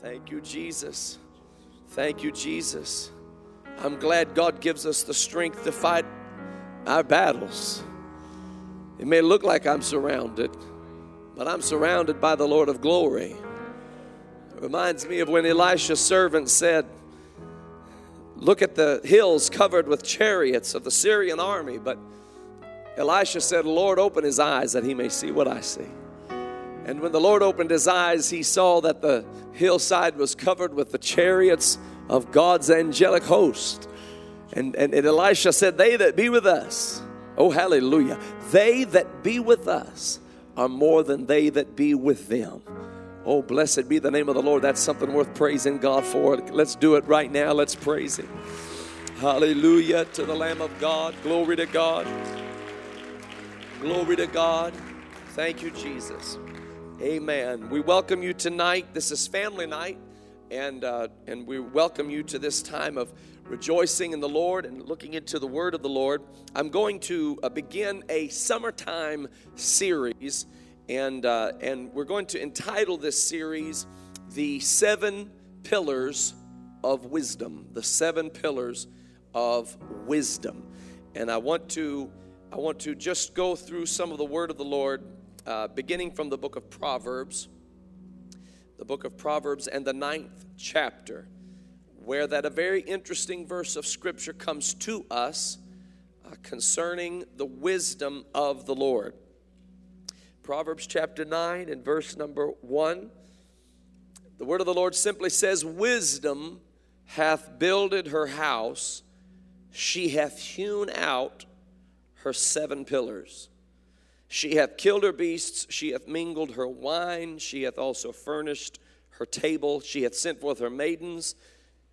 Thank you, Jesus. Thank you, Jesus. I'm glad God gives us the strength to fight our battles. It may look like I'm surrounded, but I'm surrounded by the Lord of glory. It reminds me of when Elisha's servant said, Look at the hills covered with chariots of the Syrian army. But Elisha said, Lord, open his eyes that he may see what I see. And when the Lord opened his eyes, he saw that the hillside was covered with the chariots of God's angelic host. And, and, and Elisha said, They that be with us, oh hallelujah, they that be with us are more than they that be with them. Oh, blessed be the name of the Lord. That's something worth praising God for. Let's do it right now. Let's praise Him. Hallelujah to the Lamb of God. Glory to God. Glory to God. Thank you, Jesus. Amen. We welcome you tonight. This is family night, and uh, and we welcome you to this time of rejoicing in the Lord and looking into the Word of the Lord. I'm going to uh, begin a summertime series and uh, and we're going to entitle this series "The Seven Pillars of Wisdom." The seven pillars of wisdom, and I want to I want to just go through some of the Word of the Lord, uh, beginning from the book of Proverbs, the book of Proverbs, and the ninth chapter, where that a very interesting verse of Scripture comes to us uh, concerning the wisdom of the Lord. Proverbs chapter 9 and verse number 1. The word of the Lord simply says, Wisdom hath builded her house, she hath hewn out her seven pillars. She hath killed her beasts, she hath mingled her wine, she hath also furnished her table, she hath sent forth her maidens,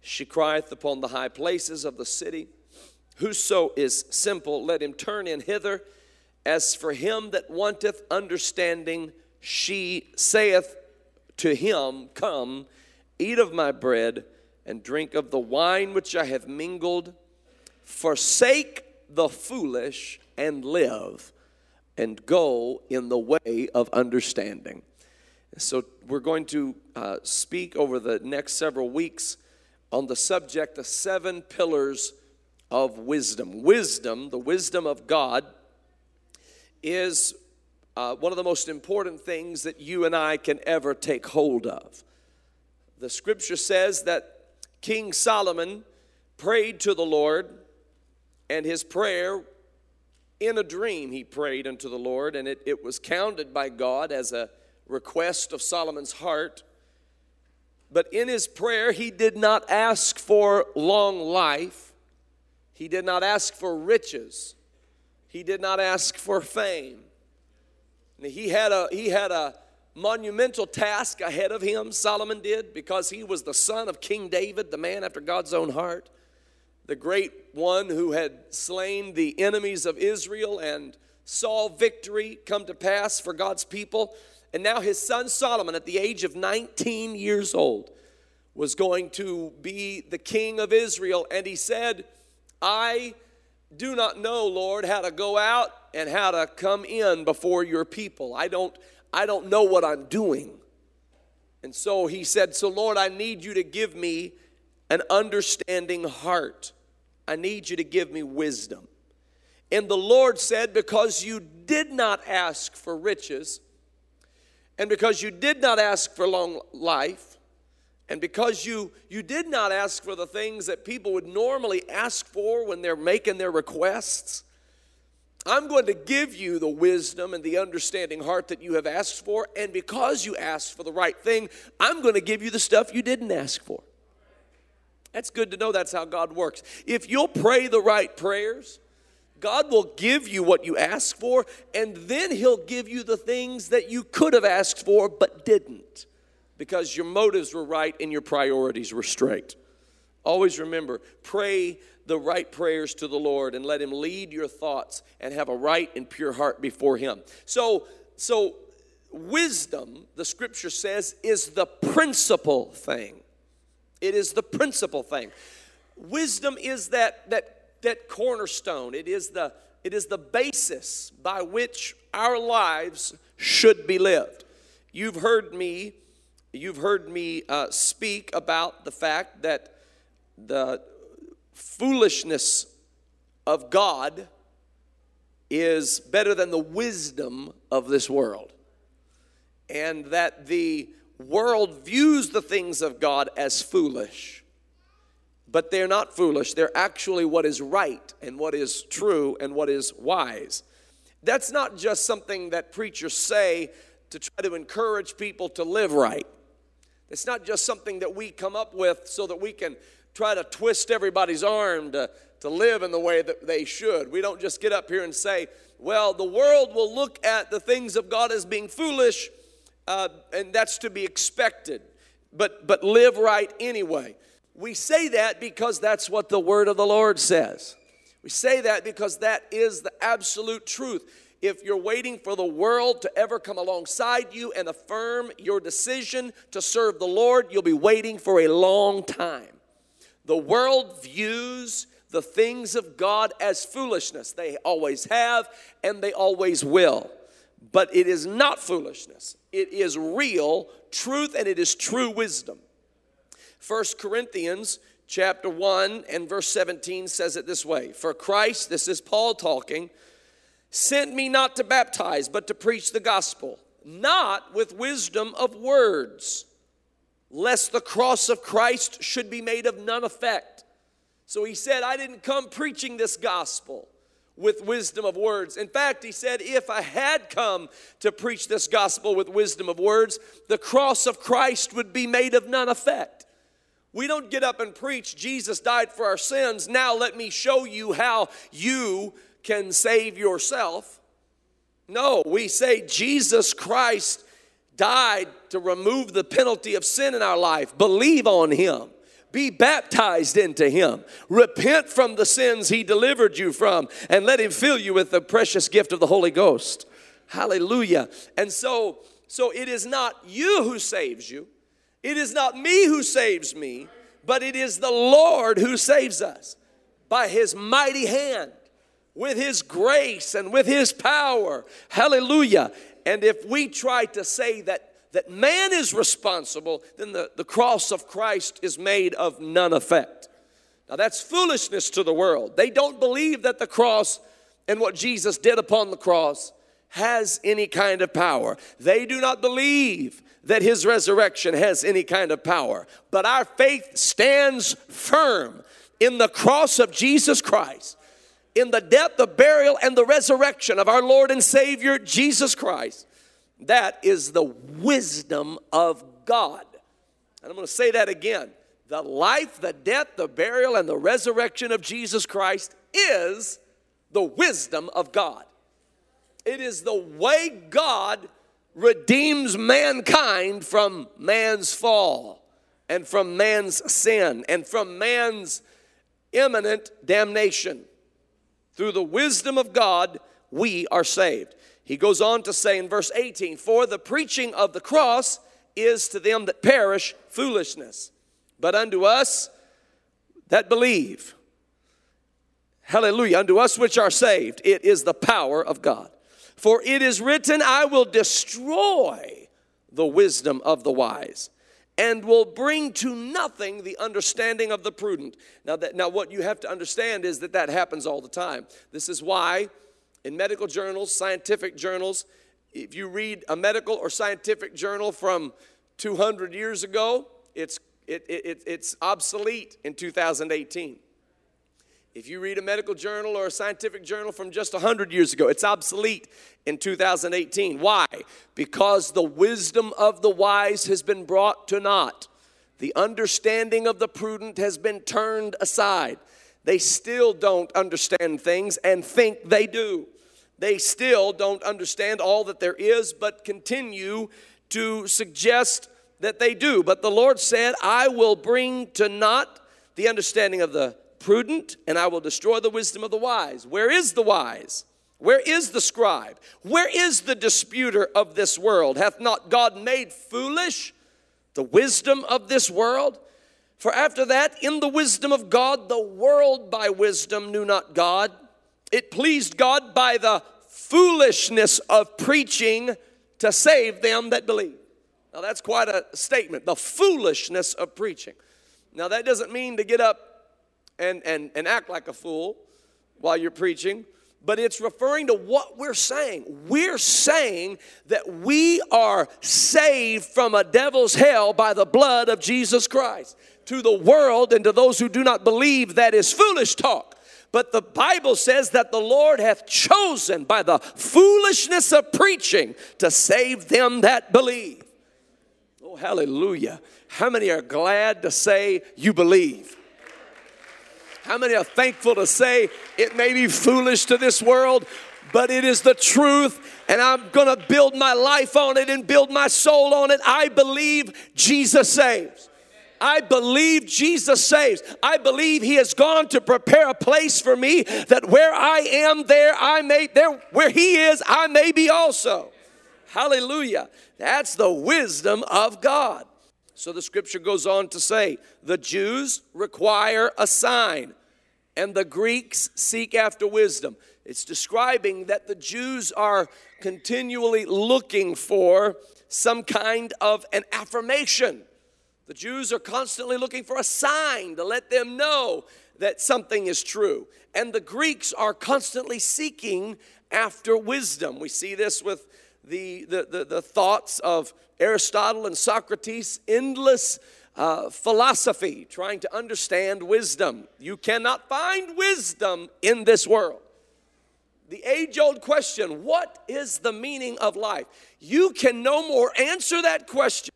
she crieth upon the high places of the city. Whoso is simple, let him turn in hither. As for him that wanteth understanding, she saith to him, Come, eat of my bread, and drink of the wine which I have mingled. Forsake the foolish and live, and go in the way of understanding. So, we're going to uh, speak over the next several weeks on the subject the seven pillars of wisdom. Wisdom, the wisdom of God is uh, one of the most important things that you and I can ever take hold of. The scripture says that King Solomon prayed to the Lord, and his prayer in a dream he prayed unto the Lord, and it, it was counted by God as a request of Solomon's heart. But in his prayer, he did not ask for long life, he did not ask for riches. He did not ask for fame. He had a, he had a monumental task ahead of him, Solomon did, because he was the son of King David, the man after God's own heart, the great one who had slain the enemies of Israel and saw victory come to pass for God's people. And now his son Solomon, at the age of 19 years old, was going to be the king of Israel. And he said, I do not know, Lord, how to go out and how to come in before your people. I don't I don't know what I'm doing. And so he said, "So Lord, I need you to give me an understanding heart. I need you to give me wisdom." And the Lord said, "Because you did not ask for riches, and because you did not ask for long life, and because you, you did not ask for the things that people would normally ask for when they're making their requests, I'm going to give you the wisdom and the understanding heart that you have asked for. And because you asked for the right thing, I'm going to give you the stuff you didn't ask for. That's good to know that's how God works. If you'll pray the right prayers, God will give you what you ask for, and then He'll give you the things that you could have asked for but didn't because your motives were right and your priorities were straight. Always remember, pray the right prayers to the Lord and let him lead your thoughts and have a right and pure heart before him. So so wisdom, the scripture says, is the principal thing. It is the principal thing. Wisdom is that that that cornerstone. It is the it is the basis by which our lives should be lived. You've heard me you've heard me uh, speak about the fact that the foolishness of God is better than the wisdom of this world. And that the world views the things of God as foolish. But they're not foolish. They're actually what is right and what is true and what is wise. That's not just something that preachers say to try to encourage people to live right. It's not just something that we come up with so that we can try to twist everybody's arm to, to live in the way that they should. We don't just get up here and say, well, the world will look at the things of God as being foolish, uh, and that's to be expected, but, but live right anyway. We say that because that's what the word of the Lord says. We say that because that is the absolute truth. If you're waiting for the world to ever come alongside you and affirm your decision to serve the Lord, you'll be waiting for a long time. The world views the things of God as foolishness. They always have and they always will. But it is not foolishness, it is real truth and it is true wisdom. First Corinthians chapter 1 and verse 17 says it this way For Christ, this is Paul talking, sent me not to baptize, but to preach the gospel, not with wisdom of words, lest the cross of Christ should be made of none effect. So he said, I didn't come preaching this gospel with wisdom of words. In fact, he said, if I had come to preach this gospel with wisdom of words, the cross of Christ would be made of none effect. We don't get up and preach, Jesus died for our sins. Now let me show you how you can save yourself. No, we say Jesus Christ died to remove the penalty of sin in our life. Believe on him. Be baptized into him. Repent from the sins he delivered you from and let him fill you with the precious gift of the Holy Ghost. Hallelujah. And so so it is not you who saves you. It is not me who saves me, but it is the Lord who saves us by his mighty hand, with his grace and with his power. Hallelujah. And if we try to say that, that man is responsible, then the, the cross of Christ is made of none effect. Now, that's foolishness to the world. They don't believe that the cross and what Jesus did upon the cross has any kind of power. They do not believe that his resurrection has any kind of power. But our faith stands firm in the cross of Jesus Christ, in the death, the burial, and the resurrection of our Lord and Savior Jesus Christ. That is the wisdom of God. And I'm going to say that again. The life, the death, the burial, and the resurrection of Jesus Christ is the wisdom of God. It is the way God redeems mankind from man's fall and from man's sin and from man's imminent damnation. Through the wisdom of God, we are saved. He goes on to say in verse 18, For the preaching of the cross is to them that perish foolishness, but unto us that believe, hallelujah, unto us which are saved, it is the power of God. For it is written, I will destroy the wisdom of the wise and will bring to nothing the understanding of the prudent. Now, that, now what you have to understand is that that happens all the time. This is why in medical journals, scientific journals, if you read a medical or scientific journal from 200 years ago, it's, it, it, it's obsolete in 2018. If you read a medical journal or a scientific journal from just 100 years ago, it's obsolete in 2018. Why? Because the wisdom of the wise has been brought to naught. The understanding of the prudent has been turned aside. They still don't understand things and think they do. They still don't understand all that there is, but continue to suggest that they do. But the Lord said, I will bring to naught the understanding of the prudent, and I will destroy the wisdom of the wise. Where is the wise? Where is the scribe? Where is the disputer of this world? Hath not God made foolish the wisdom of this world? For after that, in the wisdom of God, the world by wisdom knew not God. It pleased God by the foolishness of preaching to save them that believe. Now, that's quite a statement the foolishness of preaching. Now, that doesn't mean to get up and, and, and act like a fool while you're preaching, but it's referring to what we're saying. We're saying that we are saved from a devil's hell by the blood of Jesus Christ. To the world and to those who do not believe, that is foolish talk. But the Bible says that the Lord hath chosen by the foolishness of preaching to save them that believe. Oh, hallelujah. How many are glad to say you believe? How many are thankful to say it may be foolish to this world, but it is the truth, and I'm gonna build my life on it and build my soul on it? I believe Jesus saves. I believe Jesus saves. I believe He has gone to prepare a place for me that where I am, there I may, there where He is, I may be also. Hallelujah. That's the wisdom of God. So the scripture goes on to say the Jews require a sign, and the Greeks seek after wisdom. It's describing that the Jews are continually looking for some kind of an affirmation the Jews are constantly looking for a sign to let them know that something is true. And the Greeks are constantly seeking after wisdom. We see this with the, the, the, the thoughts of Aristotle and Socrates, endless uh, philosophy, trying to understand wisdom. You cannot find wisdom in this world. The age old question what is the meaning of life? You can no more answer that question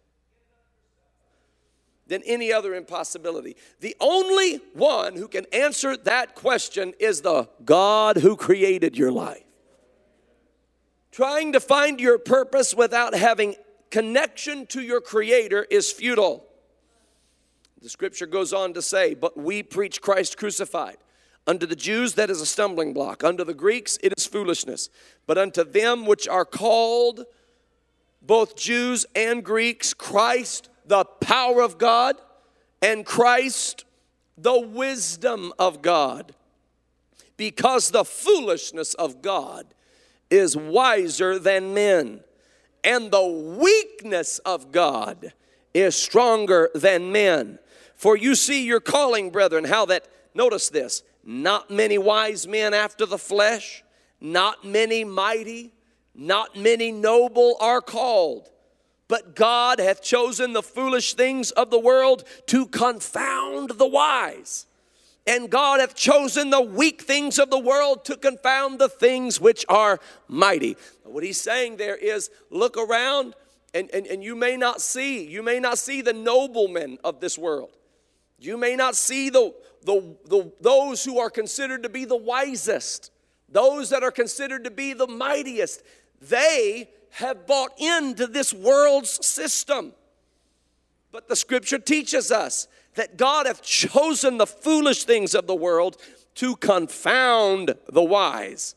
than any other impossibility. The only one who can answer that question is the God who created your life. Trying to find your purpose without having connection to your Creator is futile. The scripture goes on to say, But we preach Christ crucified. Unto the Jews, that is a stumbling block. Unto the Greeks, it is foolishness. But unto them which are called, both Jews and Greeks, Christ the power of God, and Christ, the wisdom of God. Because the foolishness of God is wiser than men, and the weakness of God is stronger than men. For you see your calling, brethren, how that, notice this, not many wise men after the flesh, not many mighty, not many noble are called. But God hath chosen the foolish things of the world to confound the wise. And God hath chosen the weak things of the world to confound the things which are mighty. What he's saying there is look around and, and, and you may not see, you may not see the noblemen of this world. You may not see the, the, the, those who are considered to be the wisest, those that are considered to be the mightiest. They have bought into this world's system. But the scripture teaches us that God hath chosen the foolish things of the world to confound the wise.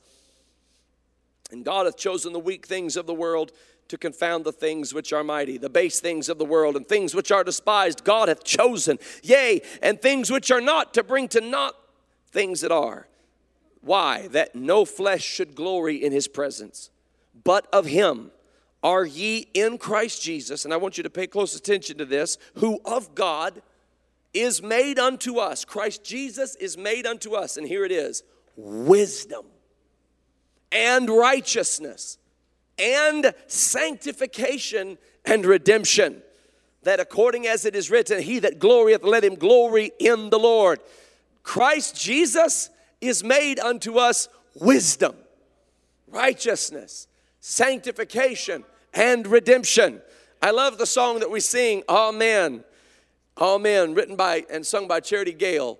And God hath chosen the weak things of the world to confound the things which are mighty, the base things of the world, and things which are despised, God hath chosen, yea, and things which are not, to bring to naught things that are. Why? That no flesh should glory in his presence but of him are ye in Christ Jesus. And I want you to pay close attention to this, who of God is made unto us. Christ Jesus is made unto us. And here it is wisdom and righteousness and sanctification and redemption. That according as it is written, He that glorieth, let him glory in the Lord. Christ Jesus is made unto us wisdom, righteousness, sanctification, and redemption. I love the song that we sing, Amen. Amen, written by and sung by Charity Gayle.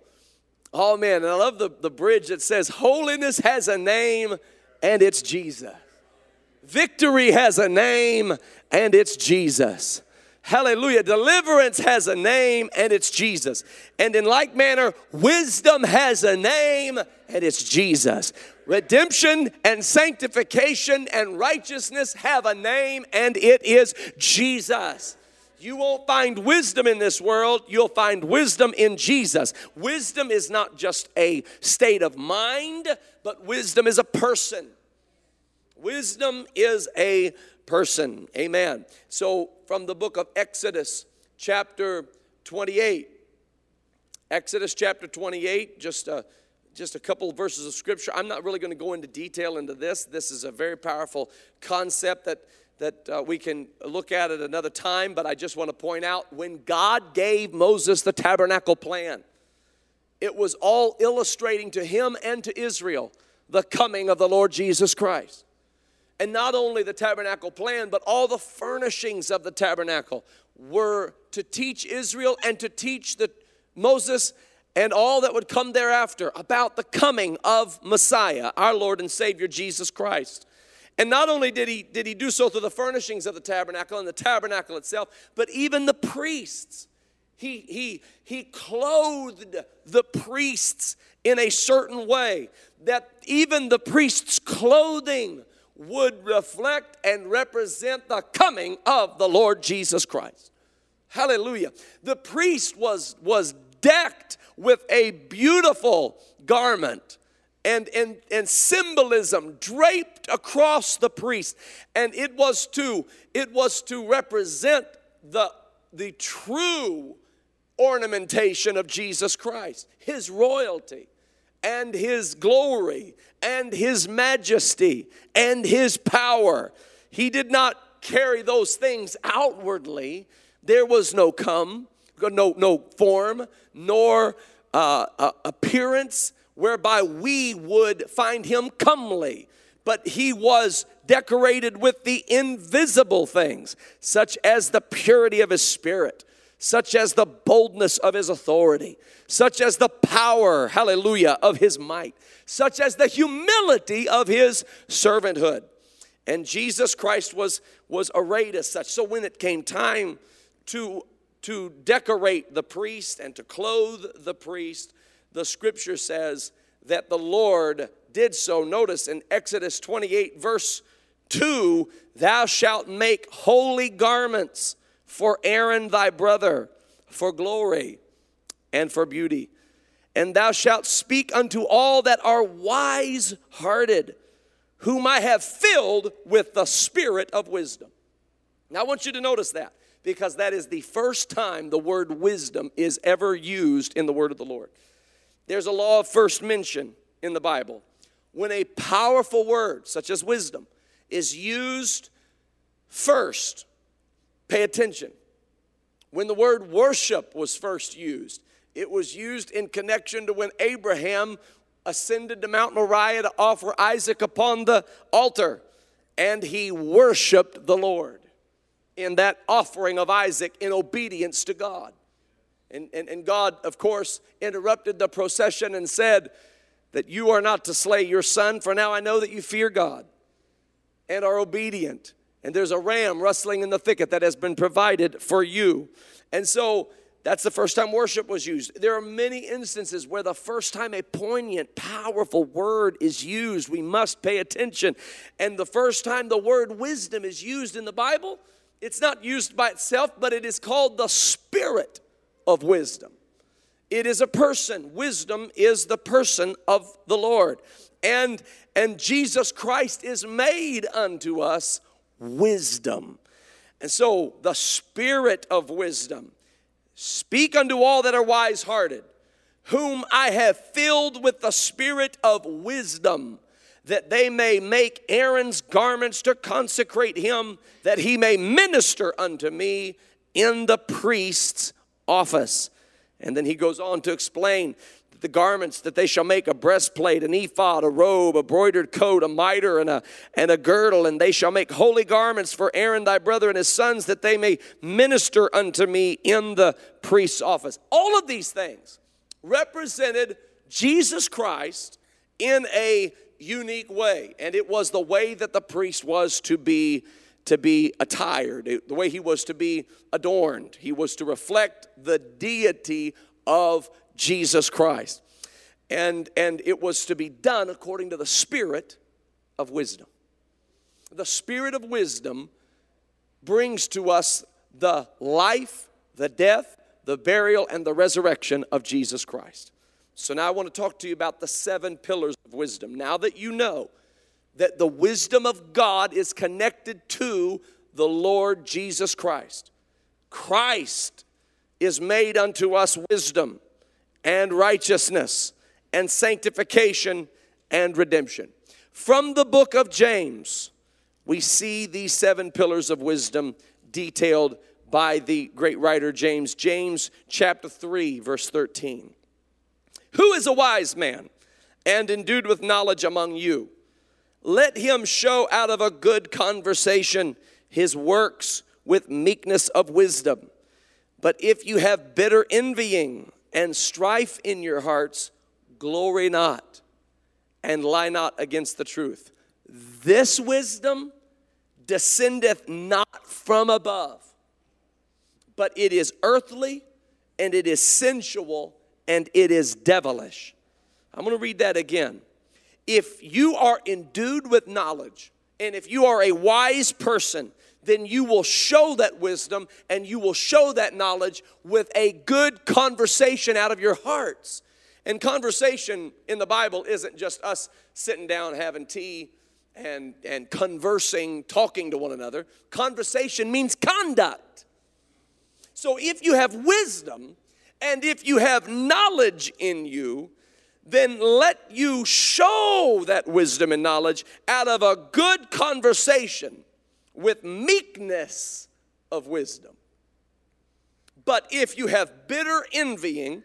Amen. And I love the, the bridge that says, Holiness has a name, and it's Jesus. Victory has a name, and it's Jesus. Hallelujah. Deliverance has a name, and it's Jesus. And in like manner, wisdom has a name, and it's Jesus. Redemption and sanctification and righteousness have a name, and it is Jesus. You won't find wisdom in this world, you'll find wisdom in Jesus. Wisdom is not just a state of mind, but wisdom is a person. Wisdom is a person. Amen. So, from the book of Exodus, chapter 28, Exodus chapter 28, just a, just a couple of verses of scripture. I'm not really going to go into detail into this. This is a very powerful concept that, that uh, we can look at at another time, but I just want to point out when God gave Moses the tabernacle plan, it was all illustrating to him and to Israel the coming of the Lord Jesus Christ. And not only the tabernacle plan, but all the furnishings of the tabernacle were to teach Israel and to teach the Moses and all that would come thereafter about the coming of Messiah, our Lord and Savior Jesus Christ. And not only did he, did he do so through the furnishings of the tabernacle and the tabernacle itself, but even the priests. He, he, he clothed the priests in a certain way that even the priest's clothing would reflect and represent the coming of the Lord Jesus Christ. Hallelujah. The priest was, was decked with a beautiful garment and, and, and symbolism draped across the priest. And it was to, it was to represent the, the true ornamentation of Jesus Christ, his royalty and his glory and his majesty and his power. He did not carry those things outwardly. There was no come, no, no form, nor uh, uh, appearance whereby we would find him comely. But he was decorated with the invisible things, such as the purity of his spirit, such as the boldness of his authority, such as the power, hallelujah, of his might, such as the humility of his servanthood. And Jesus Christ was, was arrayed as such. So when it came time to, to decorate the priest and to clothe the priest, the scripture says that the Lord did so. Notice in Exodus 28, verse 2 Thou shalt make holy garments for Aaron thy brother, for glory and for beauty. And thou shalt speak unto all that are wise hearted, whom I have filled with the spirit of wisdom. Now, I want you to notice that because that is the first time the word wisdom is ever used in the word of the Lord. There's a law of first mention in the Bible. When a powerful word, such as wisdom, is used first, pay attention. When the word worship was first used, it was used in connection to when Abraham ascended to Mount Moriah to offer Isaac upon the altar, and he worshiped the Lord in that offering of Isaac in obedience to God. And, and, and God, of course, interrupted the procession and said that you are not to slay your son, for now I know that you fear God and are obedient. And there's a ram rustling in the thicket that has been provided for you. And so that's the first time worship was used. There are many instances where the first time a poignant, powerful word is used, we must pay attention. And the first time the word wisdom is used in the Bible, it's not used by itself, but it is called the spirit of wisdom. It is a person. Wisdom is the person of the Lord. And and Jesus Christ is made unto us wisdom. And so the spirit of wisdom Speak unto all that are wise hearted, whom I have filled with the spirit of wisdom, that they may make Aaron's garments to consecrate him, that he may minister unto me in the priest's office. And then he goes on to explain the garments that they shall make a breastplate, an ephod, a robe, a broidered coat, a mitre, and a, and a girdle. And they shall make holy garments for Aaron thy brother and his sons, that they may minister unto me in the priest's office. All of these things represented Jesus Christ in a unique way. And it was the way that the priest was to be to be attired, the way he was to be adorned. He was to reflect the deity of Jesus Christ. And, and it was to be done according to the spirit of wisdom. The spirit of wisdom brings to us the life, the death, the burial, and the resurrection of Jesus Christ. So now I want to talk to you about the seven pillars of wisdom. Now that you know that the wisdom of God is connected to the Lord Jesus Christ. Christ is made unto us wisdom and righteousness and sanctification and redemption. From the book of James, we see these seven pillars of wisdom detailed by the great writer James. James chapter 3, verse 13. Who is a wise man and endued with knowledge among you? Let him show out of a good conversation his works with meekness of wisdom. But if you have bitter envying and strife in your hearts, glory not and lie not against the truth. This wisdom descendeth not from above, but it is earthly and it is sensual and it is devilish. I'm going to read that again. If you are endued with knowledge, and if you are a wise person, then you will show that wisdom and you will show that knowledge with a good conversation out of your hearts. And conversation in the Bible isn't just us sitting down having tea and, and conversing, talking to one another. Conversation means conduct. So if you have wisdom and if you have knowledge in you, then let you show that wisdom and knowledge out of a good conversation with meekness of wisdom. But if you have bitter envying,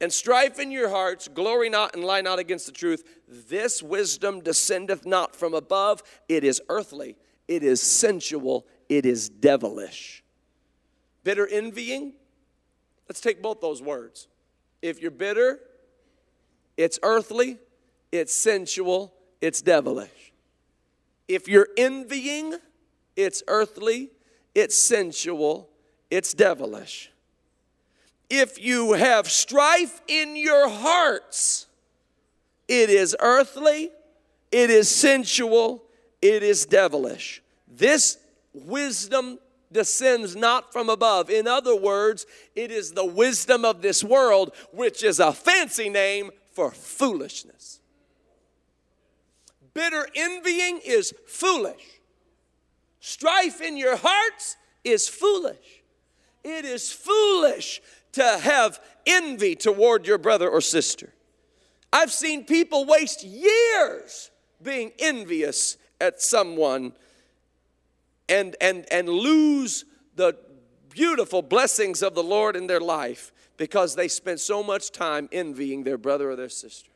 and strife in your hearts, glory not and lie not against the truth. This wisdom descendeth not from above, it is earthly, it is sensual, it is devilish. Bitter envying, let's take both those words. If you're bitter, it's earthly, it's sensual, it's devilish. If you're envying, it's earthly, it's sensual, it's devilish if you have strife in your hearts, it is earthly, it is sensual, it is devilish. This wisdom descends not from above. In other words, it is the wisdom of this world, which is a fancy name for foolishness. Bitter envying is foolish. Strife in your hearts is foolish. It is foolish to have envy toward your brother or sister. I've seen people waste years being envious at someone and, and, and lose the beautiful blessings of the Lord in their life because they spent so much time envying their brother or their sister,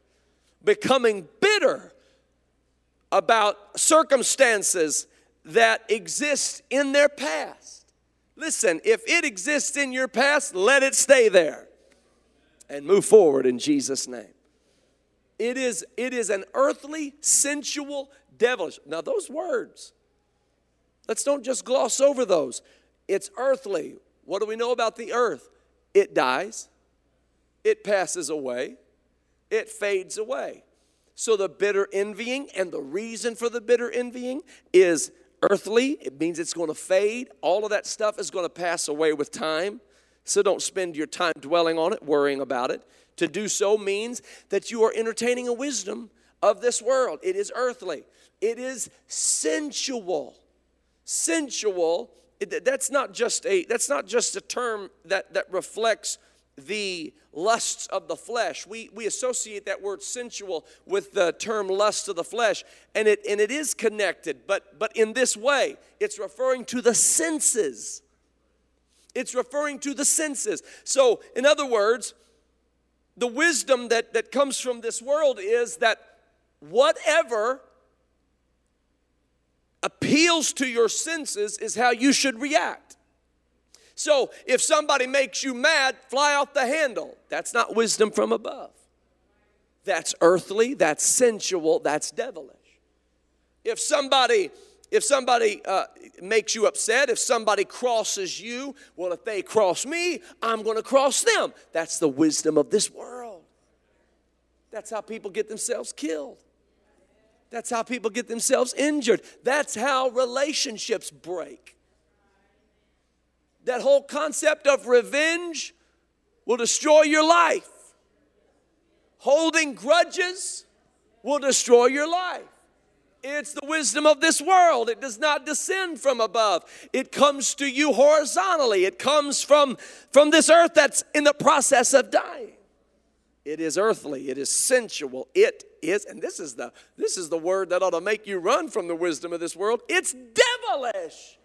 becoming bitter about circumstances that exist in their past. Listen, if it exists in your past, let it stay there and move forward in Jesus' name. It is, it is an earthly, sensual, devilish. Now, those words, let's don't just gloss over those. It's earthly. What do we know about the earth? It dies, it passes away, it fades away. So, the bitter envying and the reason for the bitter envying is earthly, it means it's going to fade. All of that stuff is going to pass away with time. So don't spend your time dwelling on it, worrying about it. To do so means that you are entertaining a wisdom of this world. It is earthly, it is sensual. Sensual, that's not just a that's not just a term that, that reflects the lusts of the flesh. We, we associate that word sensual with the term lust of the flesh, and it, and it is connected, but, but in this way, it's referring to the senses. It's referring to the senses. So, in other words, the wisdom that, that comes from this world is that whatever appeals to your senses is how you should react. So if somebody makes you mad, fly off the handle. That's not wisdom from above. That's earthly, that's sensual, that's devilish. If somebody if somebody uh, makes you upset, if somebody crosses you, well, if they cross me, I'm going to cross them. That's the wisdom of this world. That's how people get themselves killed. That's how people get themselves injured. That's how relationships break. That whole concept of revenge will destroy your life. Holding grudges will destroy your life. It's the wisdom of this world. It does not descend from above. It comes to you horizontally. It comes from, from this earth that's in the process of dying. It is earthly, it is sensual. It is, and this is the this is the word that ought to make you run from the wisdom of this world. It's devilish.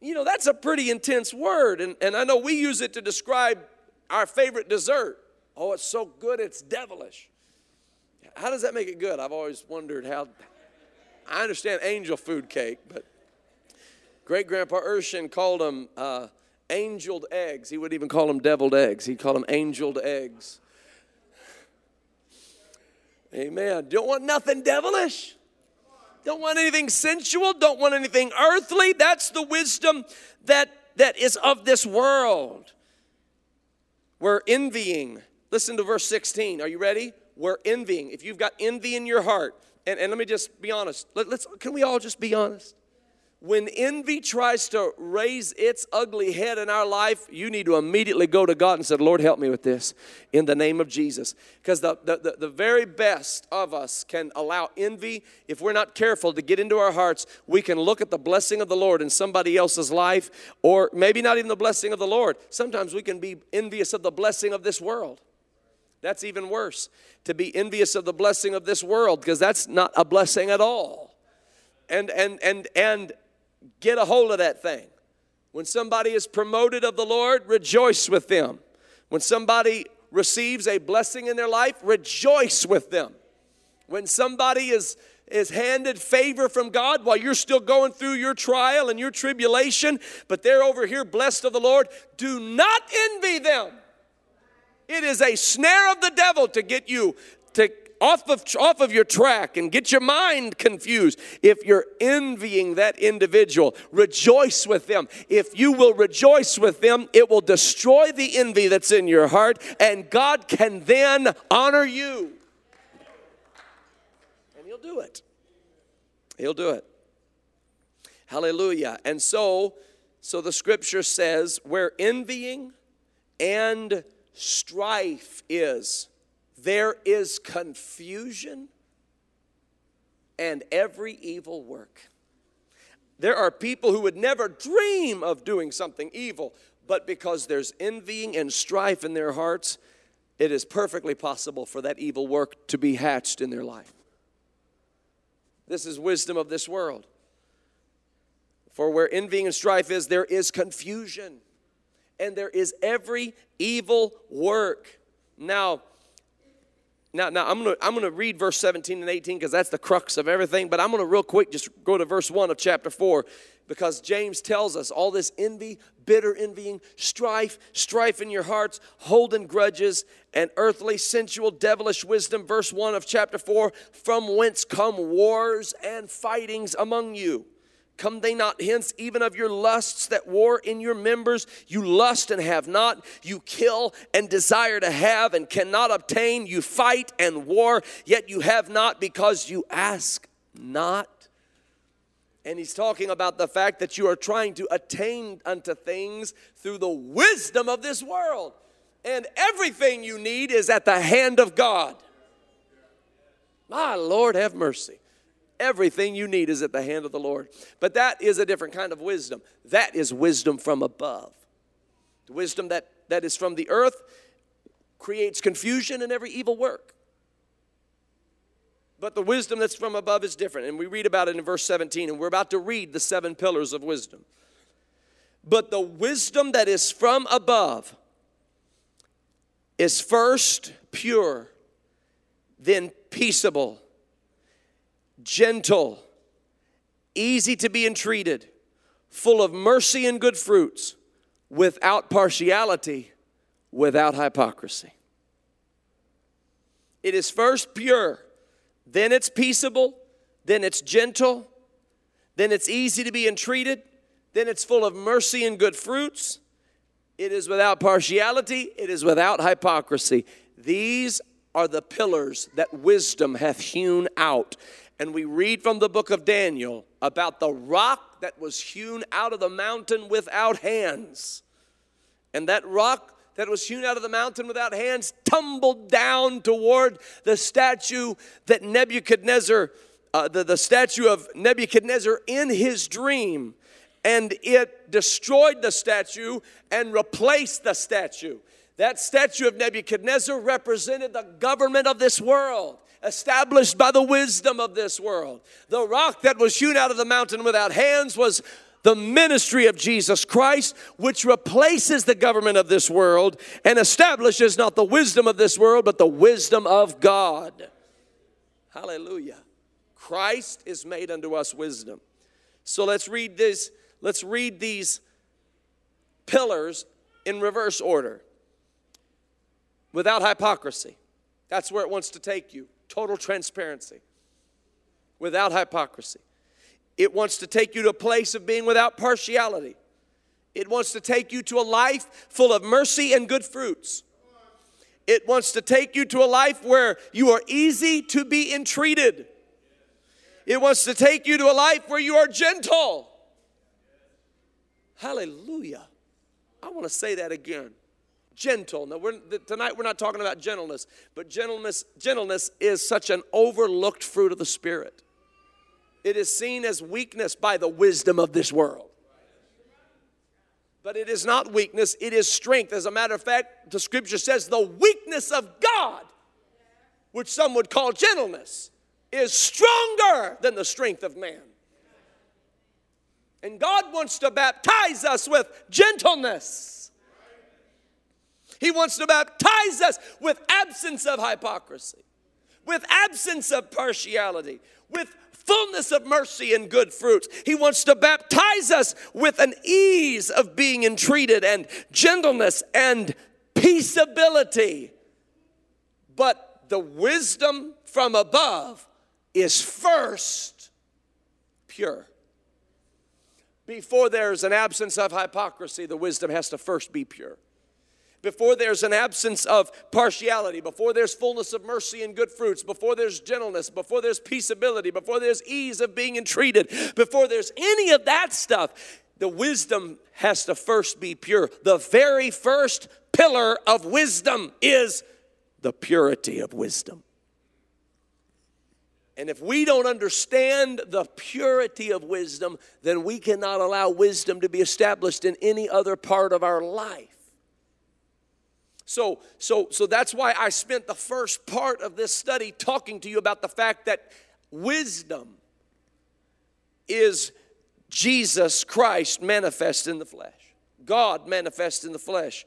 You know, that's a pretty intense word, and, and I know we use it to describe our favorite dessert. Oh, it's so good, it's devilish. How does that make it good? I've always wondered how. I understand angel food cake, but great grandpa Urshan called them uh, angeled eggs. He would even call them deviled eggs. He'd call them angeled eggs. Amen. Don't want nothing devilish. Don't want anything sensual. Don't want anything earthly. That's the wisdom that, that is of this world. We're envying. Listen to verse 16. Are you ready? We're envying. If you've got envy in your heart, and, and let me just be honest. Let, let's can we all just be honest? When envy tries to raise its ugly head in our life, you need to immediately go to God and say, Lord, help me with this in the name of Jesus. Because the, the, the, the, very best of us can allow envy, if we're not careful, to get into our hearts. We can look at the blessing of the Lord in somebody else's life, or maybe not even the blessing of the Lord. Sometimes we can be envious of the blessing of this world. That's even worse, to be envious of the blessing of this world, because that's not a blessing at all. And, and, and, and, get a hold of that thing. When somebody is promoted of the Lord, rejoice with them. When somebody receives a blessing in their life, rejoice with them. When somebody is is handed favor from God while you're still going through your trial and your tribulation, but they're over here blessed of the Lord, do not envy them. It is a snare of the devil to get you to off of, off of your track and get your mind confused. If you're envying that individual, rejoice with them. If you will rejoice with them, it will destroy the envy that's in your heart, and God can then honor you. And He'll do it. He'll do it. Hallelujah. And so, so the scripture says, where envying and strife is, there is confusion and every evil work. There are people who would never dream of doing something evil, but because there's envying and strife in their hearts, it is perfectly possible for that evil work to be hatched in their life. This is wisdom of this world. For where envying and strife is, there is confusion and there is every evil work. Now, now, now I'm gonna I'm gonna read verse 17 and 18 because that's the crux of everything. But I'm gonna real quick just go to verse 1 of chapter 4 because James tells us all this envy, bitter envying, strife, strife in your hearts, holding grudges, and earthly, sensual, devilish wisdom. Verse 1 of chapter 4 from whence come wars and fightings among you. Come they not hence, even of your lusts that war in your members? You lust and have not. You kill and desire to have and cannot obtain. You fight and war, yet you have not because you ask not. And he's talking about the fact that you are trying to attain unto things through the wisdom of this world. And everything you need is at the hand of God. My Lord, have mercy. Everything you need is at the hand of the Lord. But that is a different kind of wisdom. That is wisdom from above. The wisdom that, that is from the earth creates confusion in every evil work. But the wisdom that's from above is different. And we read about it in verse 17, and we're about to read the seven pillars of wisdom. But the wisdom that is from above is first pure, then peaceable gentle, easy to be entreated, full of mercy and good fruits, without partiality, without hypocrisy. It is first pure, then it's peaceable, then it's gentle, then it's easy to be entreated, then it's full of mercy and good fruits. It is without partiality, it is without hypocrisy. These are the pillars that wisdom hath hewn out and we read from the book of Daniel about the rock that was hewn out of the mountain without hands. And that rock that was hewn out of the mountain without hands tumbled down toward the statue that Nebuchadnezzar uh, the, the statue of Nebuchadnezzar in his dream, and it destroyed the statue and replaced the statue. That statue of Nebuchadnezzar represented the government of this world established by the wisdom of this world. The rock that was hewn out of the mountain without hands was the ministry of Jesus Christ, which replaces the government of this world and establishes not the wisdom of this world, but the wisdom of God. Hallelujah. Christ is made unto us wisdom. So let's read this, let's read these pillars in reverse order. Without hypocrisy. That's where it wants to take you. Total transparency. Without hypocrisy. It wants to take you to a place of being without partiality. It wants to take you to a life full of mercy and good fruits. It wants to take you to a life where you are easy to be entreated. It wants to take you to a life where you are gentle. Hallelujah. I want to say that again. Gentle. Now, we're, tonight we're not talking about gentleness, but gentleness, gentleness is such an overlooked fruit of the Spirit. It is seen as weakness by the wisdom of this world. But it is not weakness, it is strength. As a matter of fact, the scripture says the weakness of God, which some would call gentleness, is stronger than the strength of man. And God wants to baptize us with gentleness. He wants to baptize us with absence of hypocrisy, with absence of partiality, with fullness of mercy and good fruits. He wants to baptize us with an ease of being entreated and gentleness and peaceability. But the wisdom from above is first pure. Before there's an absence of hypocrisy, the wisdom has to first be pure before there's an absence of partiality, before there's fullness of mercy and good fruits, before there's gentleness, before there's peaceability, before there's ease of being entreated, before there's any of that stuff, the wisdom has to first be pure. The very first pillar of wisdom is the purity of wisdom. And if we don't understand the purity of wisdom, then we cannot allow wisdom to be established in any other part of our life. So, so, so that's why I spent the first part of this study talking to you about the fact that wisdom is Jesus Christ manifest in the flesh. God manifest in the flesh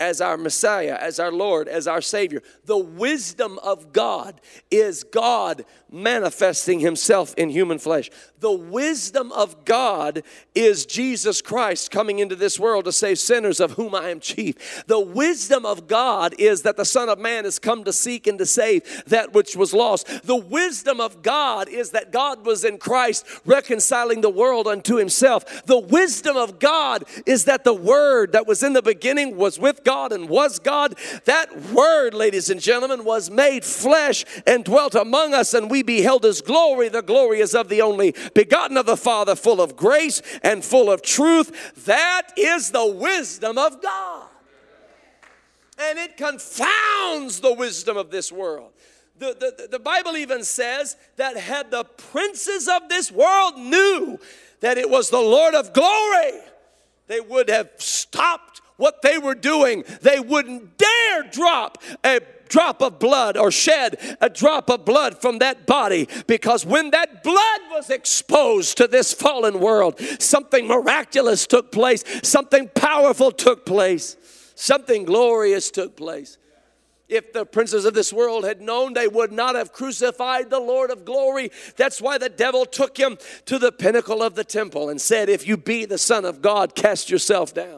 as our Messiah, as our Lord, as our Savior. The wisdom of God is God manifesting Himself in human flesh. The wisdom of God is Jesus Christ coming into this world to save sinners, of whom I am chief. The wisdom of God is that the Son of Man has come to seek and to save that which was lost. The wisdom of God is that God was in Christ reconciling the world unto Himself. The wisdom of God is that the Word that was in the beginning was with God and was God. That Word, ladies and gentlemen, was made flesh and dwelt among us, and we beheld His glory. The glory is of the only begotten of the Father, full of grace and full of truth. That is the wisdom of God. And it confounds the wisdom of this world. The, the, the Bible even says that had the princes of this world knew that it was the Lord of glory, they would have stopped what they were doing. They wouldn't dare drop a drop of blood or shed a drop of blood from that body because when that blood was exposed to this fallen world, something miraculous took place, something powerful took place, something glorious took place. If the princes of this world had known, they would not have crucified the Lord of glory. That's why the devil took him to the pinnacle of the temple and said, If you be the Son of God, cast yourself down.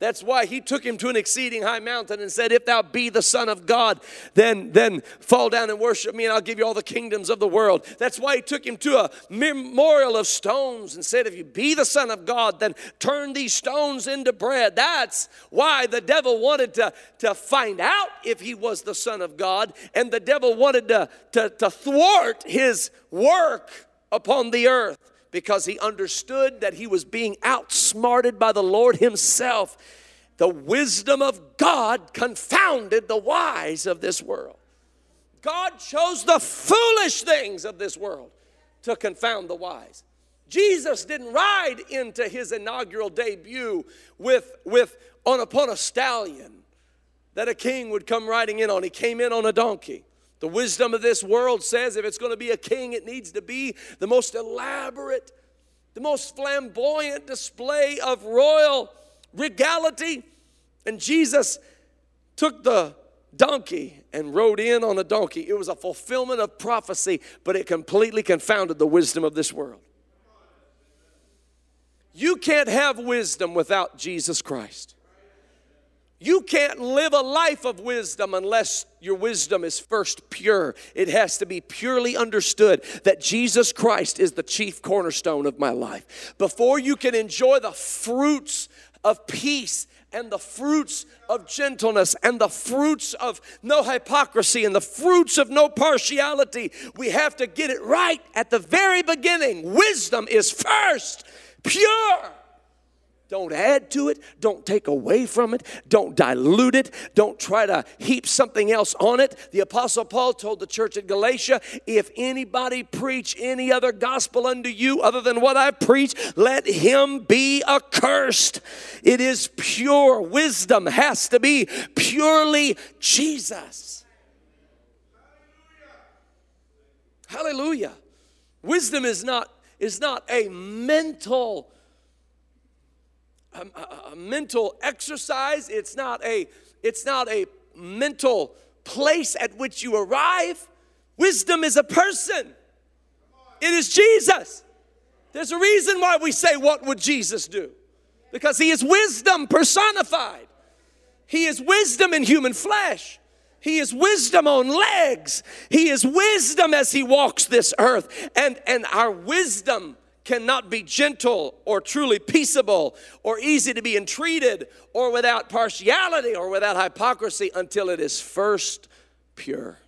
That's why he took him to an exceeding high mountain and said, If thou be the Son of God, then, then fall down and worship me, and I'll give you all the kingdoms of the world. That's why he took him to a memorial of stones and said, If you be the Son of God, then turn these stones into bread. That's why the devil wanted to, to find out if he was the Son of God, and the devil wanted to, to, to thwart his work upon the earth because he understood that he was being outsmarted by the Lord himself. The wisdom of God confounded the wise of this world. God chose the foolish things of this world to confound the wise. Jesus didn't ride into his inaugural debut with, with on upon a stallion that a king would come riding in on. He came in on a donkey. The wisdom of this world says if it's going to be a king, it needs to be the most elaborate, the most flamboyant display of royal regality. And Jesus took the donkey and rode in on a donkey. It was a fulfillment of prophecy, but it completely confounded the wisdom of this world. You can't have wisdom without Jesus Christ. You can't live a life of wisdom unless your wisdom is first pure. It has to be purely understood that Jesus Christ is the chief cornerstone of my life. Before you can enjoy the fruits of peace and the fruits of gentleness and the fruits of no hypocrisy and the fruits of no partiality, we have to get it right at the very beginning. Wisdom is first pure. Don't add to it. Don't take away from it. Don't dilute it. Don't try to heap something else on it. The Apostle Paul told the church at Galatia if anybody preach any other gospel unto you other than what I preach, let him be accursed. It is pure. Wisdom has to be purely Jesus. Hallelujah. Wisdom is not, is not a mental a, a, mental exercise. It's not a it's not a mental place at which you arrive. Wisdom is a person. It is Jesus. There's a reason why we say, What would Jesus do? Because he is wisdom personified. He is wisdom in human flesh. He is wisdom on legs. He is wisdom as he walks this earth. And, and our wisdom cannot be gentle or truly peaceable or easy to be entreated or without partiality or without hypocrisy until it is first pure.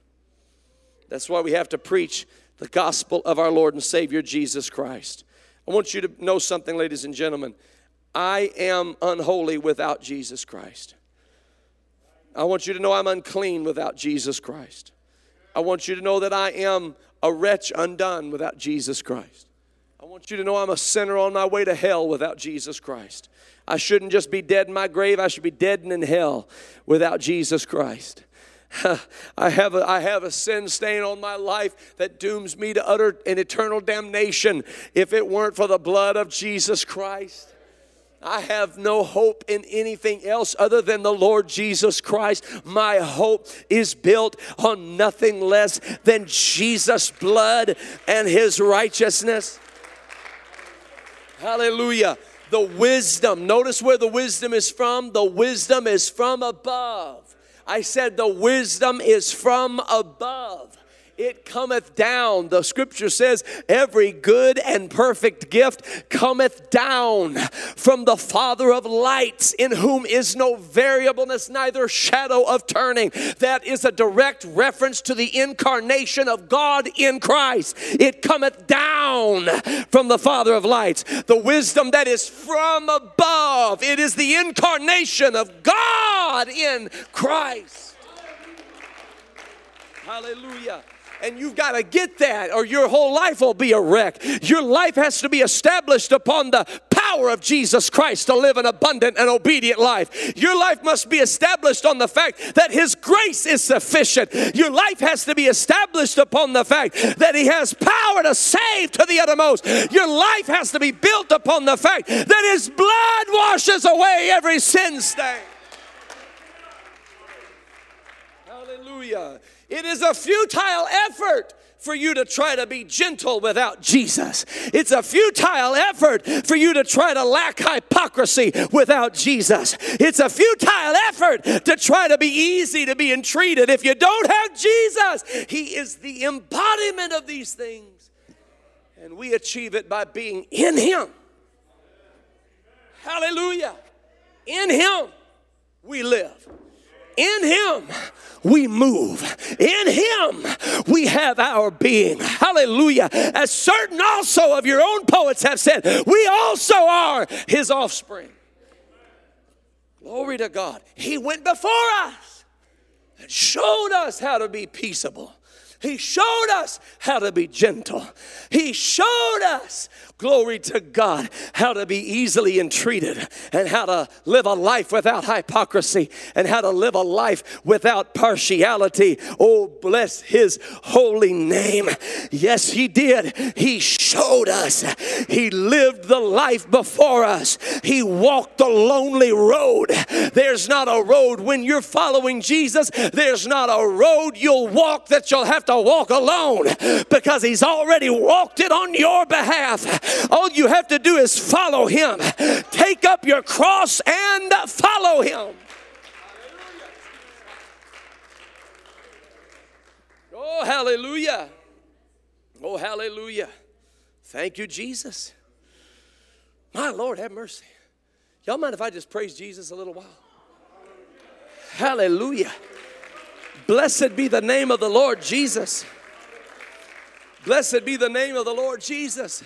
That's why we have to preach the gospel of our Lord and Savior Jesus Christ. I want you to know something, ladies and gentlemen. I am unholy without Jesus Christ. I want you to know I'm unclean without Jesus Christ. I want you to know that I am a wretch undone without Jesus Christ. I want you to know I'm a sinner on my way to hell without Jesus Christ. I shouldn't just be dead in my grave, I should be dead in hell without Jesus Christ. I have, a, I have a sin stain on my life that dooms me to utter and eternal damnation if it weren't for the blood of Jesus Christ. I have no hope in anything else other than the Lord Jesus Christ. My hope is built on nothing less than Jesus' blood and his righteousness. Hallelujah. The wisdom, notice where the wisdom is from. The wisdom is from above. I said the wisdom is from above it cometh down. The scripture says, every good and perfect gift cometh down from the Father of lights, in whom is no variableness, neither shadow of turning. That is a direct reference to the incarnation of God in Christ. It cometh down from the Father of lights. The wisdom that is from above, it is the incarnation of God in Christ. Hallelujah. And you've got to get that, or your whole life will be a wreck. Your life has to be established upon the power of Jesus Christ to live an abundant and obedient life. Your life must be established on the fact that His grace is sufficient. Your life has to be established upon the fact that He has power to save to the uttermost. Your life has to be built upon the fact that His blood washes away every sin stain. Hallelujah. It is a futile effort for you to try to be gentle without Jesus. It's a futile effort for you to try to lack hypocrisy without Jesus. It's a futile effort to try to be easy to be entreated if you don't have Jesus. He is the embodiment of these things. And we achieve it by being in Him. Hallelujah. In Him we live. In Him we move. In Him we have our being. Hallelujah. As certain also of your own poets have said, we also are His offspring. Glory to God. He went before us and showed us how to be peaceable He showed us how to be gentle. He showed us, glory to God, how to be easily entreated and how to live a life without hypocrisy and how to live a life without partiality. Oh, bless his holy name. Yes, he did. He showed us. He lived the life before us. He walked the lonely road. There's not a road when you're following Jesus, there's not a road you'll walk that you'll have to walk alone because he's already walked it on your behalf. All you have to do is follow him. Take up your cross and follow him. Oh, hallelujah. Oh, hallelujah. Thank you, Jesus. My Lord, have mercy. Y'all mind if I just praise Jesus a little while? Hallelujah. Blessed be the name of the Lord Jesus. Blessed be the name of the Lord Jesus.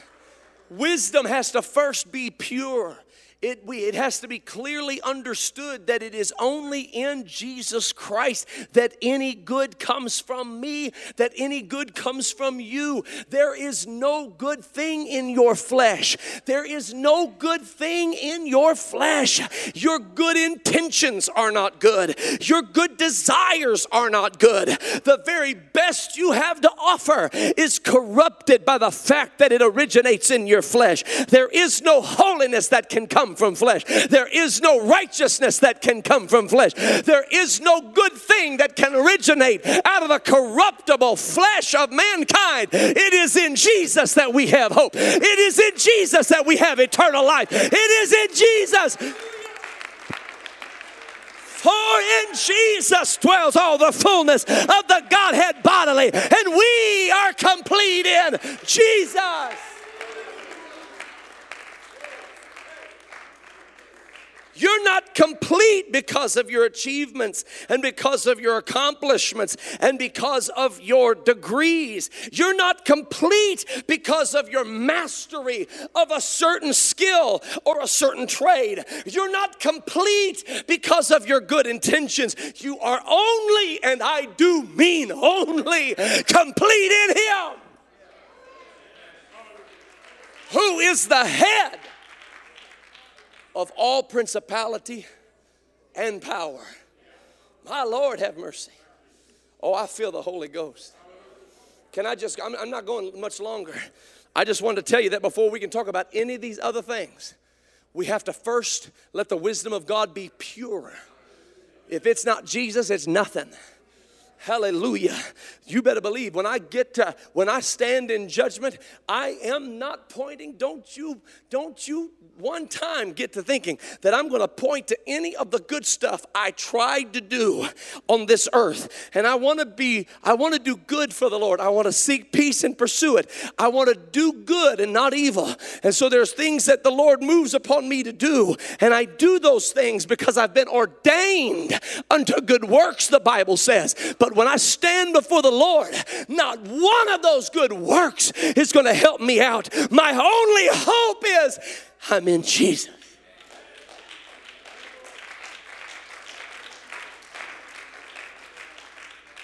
Wisdom has to first be pure it, we, it has to be clearly understood that it is only in Jesus Christ that any good comes from me, that any good comes from you. There is no good thing in your flesh. There is no good thing in your flesh. Your good intentions are not good. Your good desires are not good. The very best you have to offer is corrupted by the fact that it originates in your flesh. There is no holiness that can come from flesh. There is no righteousness that can come from flesh. There is no good thing that can originate out of the corruptible flesh of mankind. It is in Jesus that we have hope. It is in Jesus that we have eternal life. It is in Jesus. For in Jesus dwells all the fullness of the Godhead bodily, and we are complete in Jesus. You're not complete because of your achievements and because of your accomplishments and because of your degrees. You're not complete because of your mastery of a certain skill or a certain trade. You're not complete because of your good intentions. You are only, and I do mean only, complete in Him. Who is the head? Of all principality and power. My Lord, have mercy. Oh, I feel the Holy Ghost. Can I just, I'm, I'm not going much longer. I just wanted to tell you that before we can talk about any of these other things, we have to first let the wisdom of God be pure. If it's not Jesus, it's nothing. Hallelujah. You better believe when I get to when I stand in judgment, I am not pointing. Don't you don't you one time get to thinking that I'm going to point to any of the good stuff I tried to do on this earth. And I want to be I want to do good for the Lord. I want to seek peace and pursue it. I want to do good and not evil. And so there's things that the Lord moves upon me to do, and I do those things because I've been ordained unto good works the Bible says. But when I stand before the Lord, not one of those good works is going to help me out. My only hope is I'm in Jesus.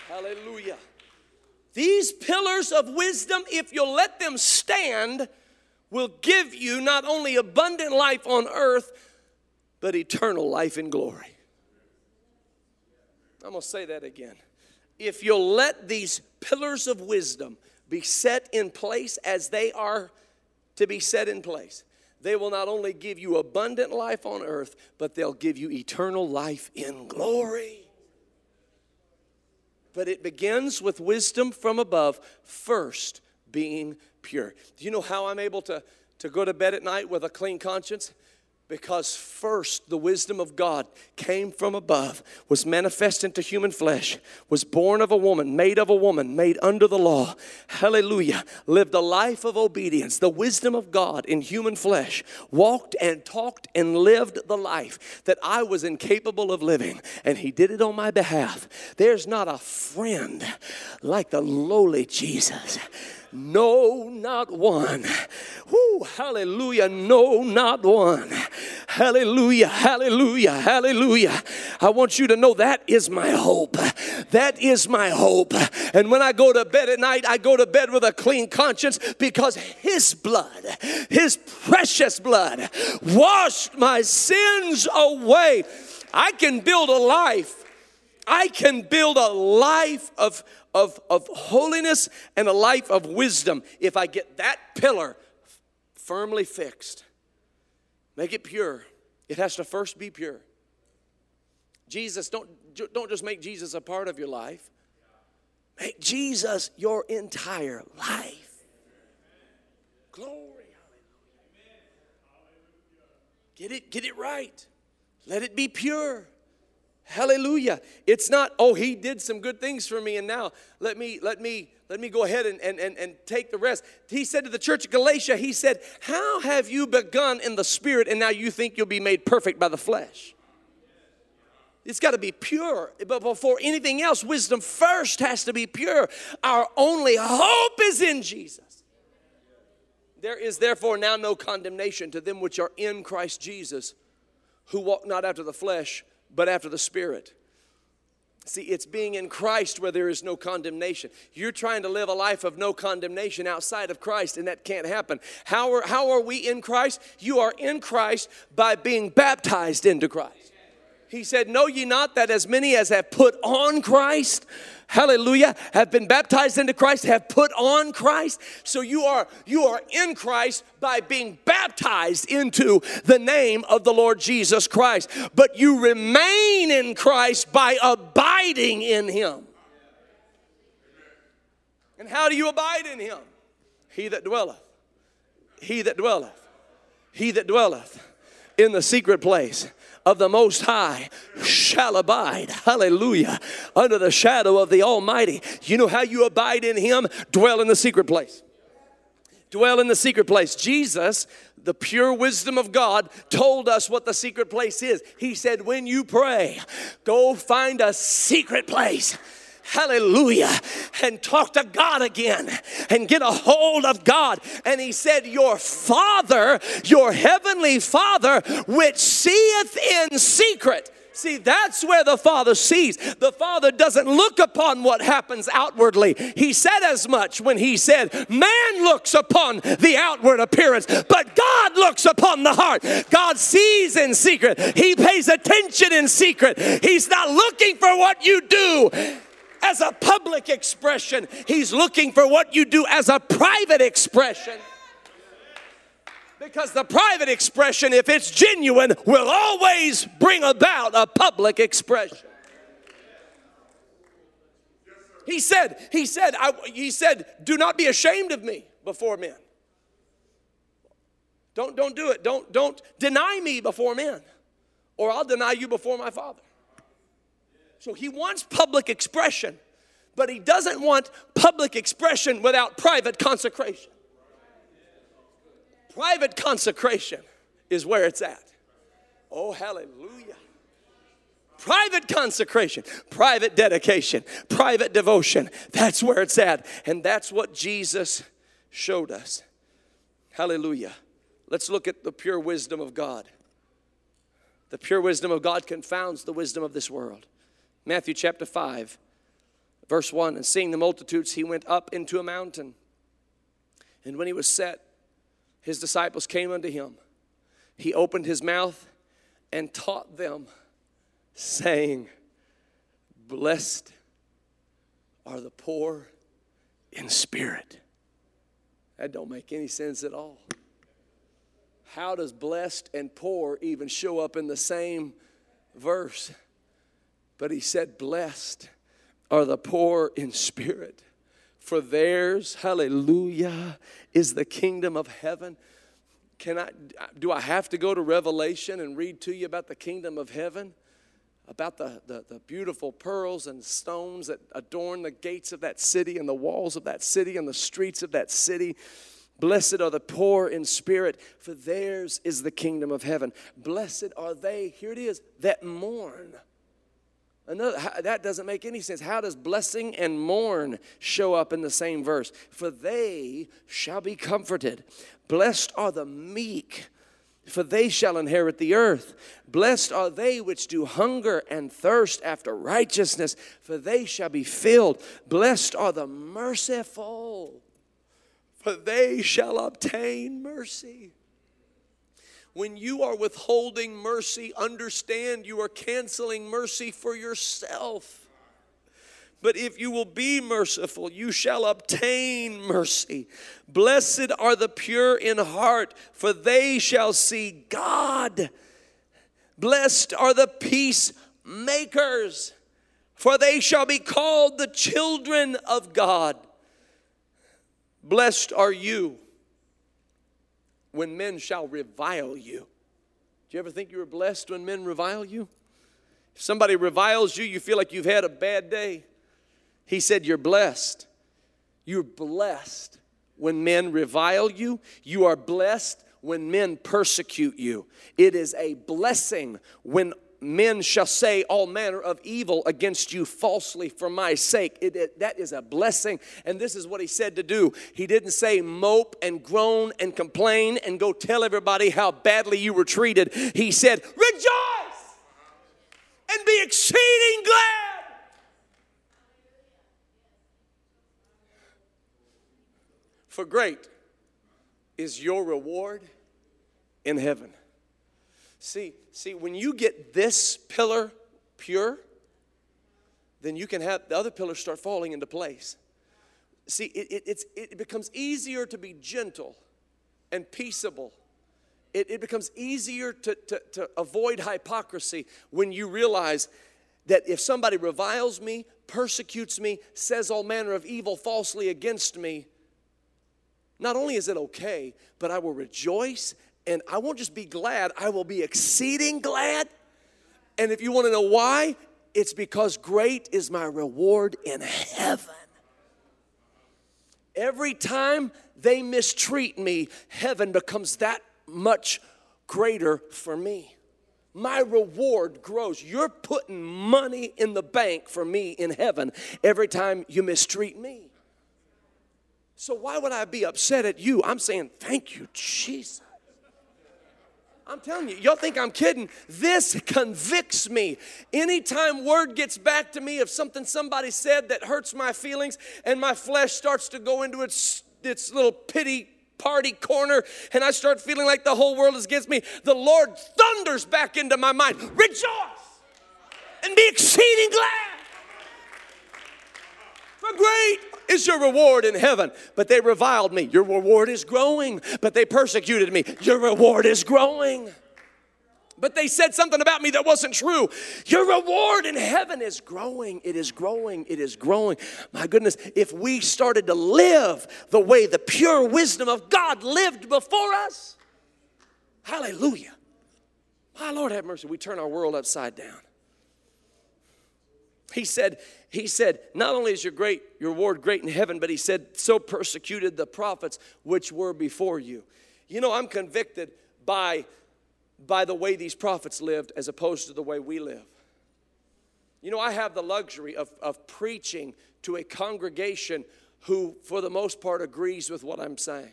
Hallelujah. These pillars of wisdom, if you'll let them stand, will give you not only abundant life on earth, but eternal life in glory. I'm going to say that again if you'll let these pillars of wisdom be set in place as they are to be set in place, they will not only give you abundant life on earth, but they'll give you eternal life in glory. But it begins with wisdom from above, first being pure. Do you know how I'm able to, to go to bed at night with a clean conscience? Because first the wisdom of God came from above, was manifest into human flesh, was born of a woman, made of a woman, made under the law. Hallelujah. Lived a life of obedience. The wisdom of God in human flesh walked and talked and lived the life that I was incapable of living. And He did it on my behalf. There's not a friend like the lowly Jesus. No, not one. Whoo, hallelujah. No, not one. Hallelujah, hallelujah, hallelujah. I want you to know that is my hope. That is my hope. And when I go to bed at night, I go to bed with a clean conscience because His blood, His precious blood, washed my sins away. I can build a life. I can build a life of, of, of holiness and a life of wisdom if I get that pillar firmly fixed. Make it pure. It has to first be pure. Jesus, don't, don't just make Jesus a part of your life, make Jesus your entire life. Glory. Get it, get it right. Let it be pure. Hallelujah. It's not, oh, he did some good things for me, and now let me, let me, let me go ahead and, and, and, and take the rest. He said to the church of Galatia, he said, How have you begun in the spirit, and now you think you'll be made perfect by the flesh? It's got to be pure. But before anything else, wisdom first has to be pure. Our only hope is in Jesus. There is therefore now no condemnation to them which are in Christ Jesus, who walk not after the flesh, but after the Spirit. See, it's being in Christ where there is no condemnation. You're trying to live a life of no condemnation outside of Christ, and that can't happen. How are, how are we in Christ? You are in Christ by being baptized into Christ. He said, Know ye not that as many as have put on Christ, hallelujah, have been baptized into Christ, have put on Christ. So you are you are in Christ by being baptized into the name of the Lord Jesus Christ. But you remain in Christ by abiding in him. And how do you abide in him? He that dwelleth, he that dwelleth, he that dwelleth in the secret place of the Most High shall abide, hallelujah, under the shadow of the Almighty. You know how you abide in Him? Dwell in the secret place. Dwell in the secret place. Jesus, the pure wisdom of God, told us what the secret place is. He said, When you pray, go find a secret place hallelujah, and talk to God again and get a hold of God. And he said, Your Father, your heavenly Father, which seeth in secret. See, that's where the Father sees. The Father doesn't look upon what happens outwardly. He said as much when He said, Man looks upon the outward appearance, but God looks upon the heart. God sees in secret, He pays attention in secret. He's not looking for what you do as a public expression, He's looking for what you do as a private expression. Because the private expression, if it's genuine, will always bring about a public expression. He said, he said, I, he said, do not be ashamed of me before men. Don't, don't do it. Don't, don't deny me before men, or I'll deny you before my Father. So he wants public expression, but he doesn't want public expression without private consecration. Private consecration is where it's at. Oh, hallelujah. Private consecration, private dedication, private devotion. That's where it's at. And that's what Jesus showed us. Hallelujah. Let's look at the pure wisdom of God. The pure wisdom of God confounds the wisdom of this world. Matthew chapter 5, verse 1 And seeing the multitudes, he went up into a mountain. And when he was set, his disciples came unto him. He opened his mouth and taught them, saying, Blessed are the poor in spirit. That don't make any sense at all. How does blessed and poor even show up in the same verse? But he said, Blessed are the poor in spirit, for theirs, hallelujah, is the kingdom of heaven. Can I, do I have to go to Revelation and read to you about the kingdom of heaven? About the, the, the beautiful pearls and stones that adorn the gates of that city and the walls of that city and the streets of that city. Blessed are the poor in spirit, for theirs is the kingdom of heaven. Blessed are they, here it is, that mourn Another, that doesn't make any sense. How does blessing and mourn show up in the same verse? For they shall be comforted. Blessed are the meek, for they shall inherit the earth. Blessed are they which do hunger and thirst after righteousness, for they shall be filled. Blessed are the merciful, for they shall obtain mercy. When you are withholding mercy, understand you are canceling mercy for yourself. But if you will be merciful, you shall obtain mercy. Blessed are the pure in heart, for they shall see God. Blessed are the peacemakers, for they shall be called the children of God. Blessed are you when men shall revile you. Do you ever think you were blessed when men revile you? If somebody reviles you, you feel like you've had a bad day. He said, You're blessed. You're blessed when men revile you. You are blessed when men persecute you. It is a blessing when men shall say all manner of evil against you falsely for my sake. It, it, that is a blessing. And this is what he said to do. He didn't say mope and groan and complain and go tell everybody how badly you were treated. He said, Rejoice and be exceeding glad For great is your reward in heaven. See, see, when you get this pillar pure, then you can have the other pillars start falling into place. See, it, it, it becomes easier to be gentle and peaceable. It, it becomes easier to, to, to avoid hypocrisy when you realize that if somebody reviles me, persecutes me, says all manner of evil falsely against me, not only is it okay, but I will rejoice and I won't just be glad, I will be exceeding glad. And if you want to know why, it's because great is my reward in heaven. Every time they mistreat me, heaven becomes that much greater for me. My reward grows. You're putting money in the bank for me in heaven every time you mistreat me. So why would I be upset at you? I'm saying, thank you, Jesus. I'm telling you, y'all think I'm kidding. This convicts me. Anytime word gets back to me of something somebody said that hurts my feelings and my flesh starts to go into its, its little pity party corner and I start feeling like the whole world is against me, the Lord thunders back into my mind rejoice and be exceeding glad. Great is your reward in heaven. But they reviled me. Your reward is growing. But they persecuted me. Your reward is growing. But they said something about me that wasn't true. Your reward in heaven is growing. It is growing. It is growing. My goodness, if we started to live the way the pure wisdom of God lived before us, hallelujah. My Lord have mercy. We turn our world upside down. He said, he said, not only is your great your reward great in heaven, but he said, so persecuted the prophets which were before you. You know, I'm convicted by by the way these prophets lived as opposed to the way we live. You know, I have the luxury of, of preaching to a congregation who, for the most part, agrees with what I'm saying.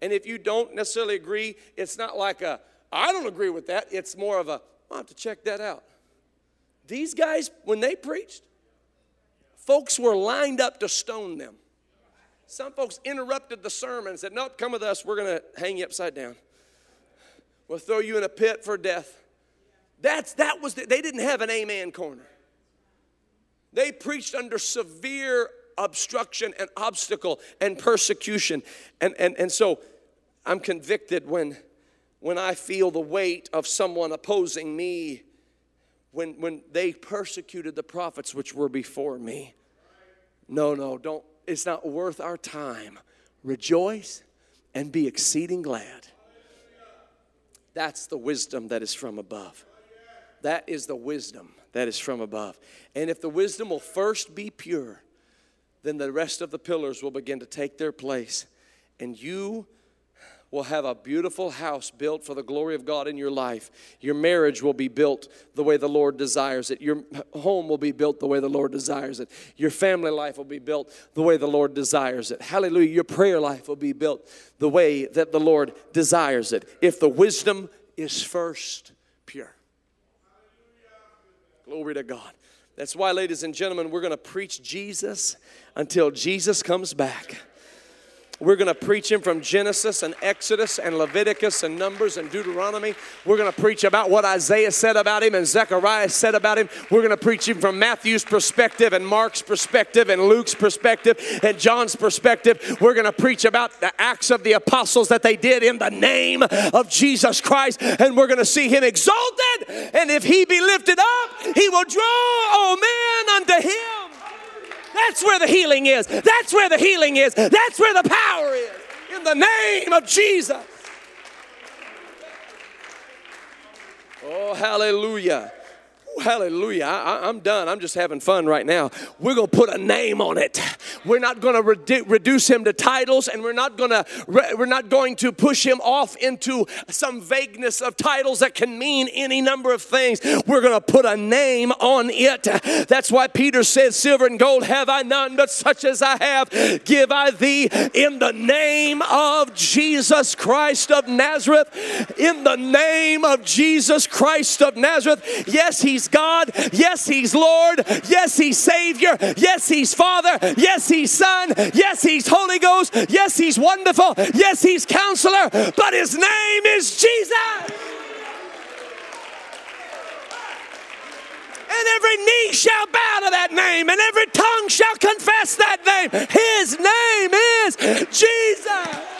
And if you don't necessarily agree, it's not like a, I don't agree with that. It's more of a, I'll have to check that out. These guys, when they preached, folks were lined up to stone them. Some folks interrupted the sermon and said, Nope, come with us. We're going to hang you upside down. We'll throw you in a pit for death. That's, that was, the, they didn't have an amen corner. They preached under severe obstruction and obstacle and persecution. And, and, and so I'm convicted when, when I feel the weight of someone opposing me when, when they persecuted the prophets which were before me. No, no, don't. It's not worth our time. Rejoice and be exceeding glad. That's the wisdom that is from above. That is the wisdom that is from above. And if the wisdom will first be pure, then the rest of the pillars will begin to take their place. And you will have a beautiful house built for the glory of God in your life. Your marriage will be built the way the Lord desires it. Your home will be built the way the Lord desires it. Your family life will be built the way the Lord desires it. Hallelujah. Your prayer life will be built the way that the Lord desires it. If the wisdom is first pure. Glory to God. That's why, ladies and gentlemen, we're going to preach Jesus until Jesus comes back. We're going to preach him from Genesis and Exodus and Leviticus and Numbers and Deuteronomy. We're going to preach about what Isaiah said about him and Zechariah said about him. We're going to preach him from Matthew's perspective and Mark's perspective and Luke's perspective and John's perspective. We're going to preach about the acts of the apostles that they did in the name of Jesus Christ. And we're going to see him exalted. And if he be lifted up, he will draw all men unto him. That's where the healing is. That's where the healing is. That's where the power is. In the name of Jesus. Oh, hallelujah. Hallelujah. I, am done. I'm just having fun right now. We're going to put a name on it. We're not going to redu- reduce him to titles and we're not going to re- we're not going to push him off into some vagueness of titles that can mean any number of things. We're going to put a name on it. That's why Peter said, "Silver and gold have I none, but such as I have give I thee in the name of Jesus Christ of Nazareth." In the name of Jesus Christ of Nazareth. Yes, he's He's God. Yes, He's Lord. Yes, He's Savior. Yes, He's Father. Yes, He's Son. Yes, He's Holy Ghost. Yes, He's wonderful. Yes, He's Counselor. But His name is Jesus. And every knee shall bow to that name, and every tongue shall confess that name. His name is Jesus.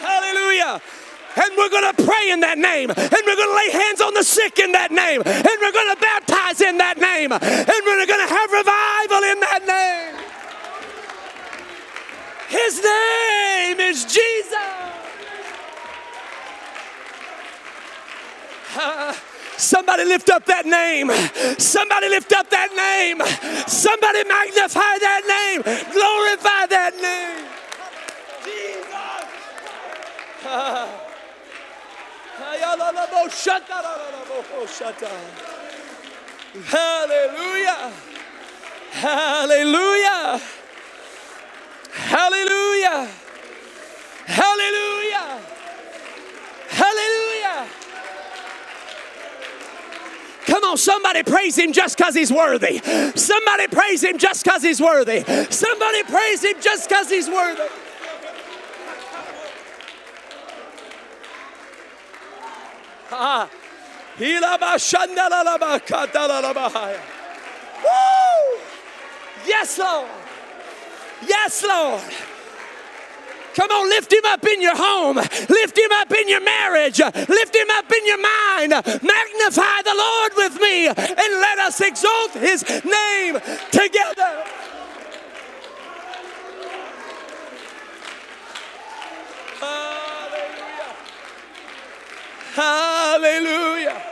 Hallelujah. And we're going to pray in that name. And we're going to lay hands on the sick in that name. And we're going to baptize in that name. And we're going to have revival in that name. His name is Jesus. Uh, somebody lift up that name. Somebody lift up that name. Somebody magnify that name. Glorify that name. Hallelujah. Hallelujah. Hallelujah. Hallelujah. Hallelujah. Come on, somebody praise him just because he's worthy. Somebody praise him just because he's worthy. Somebody praise him just because he's worthy. Ah. Woo! Yes, Lord. Yes, Lord. Come on, lift him up in your home. Lift him up in your marriage. Lift him up in your mind. Magnify the Lord with me and let us exalt his name together. Ah. Hallelujah.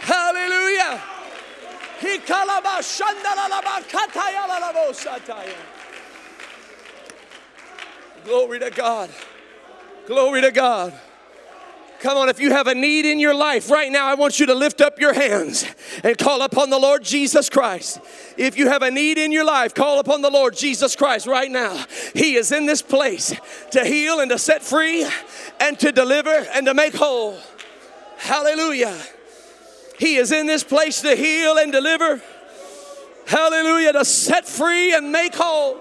Hallelujah. Glory to God. Glory to God. Come on, if you have a need in your life right now, I want you to lift up your hands and call upon the Lord Jesus Christ. If you have a need in your life, call upon the Lord Jesus Christ right now. He is in this place to heal and to set free and to deliver and to make whole. Hallelujah. He is in this place to heal and deliver. Hallelujah. To set free and make whole.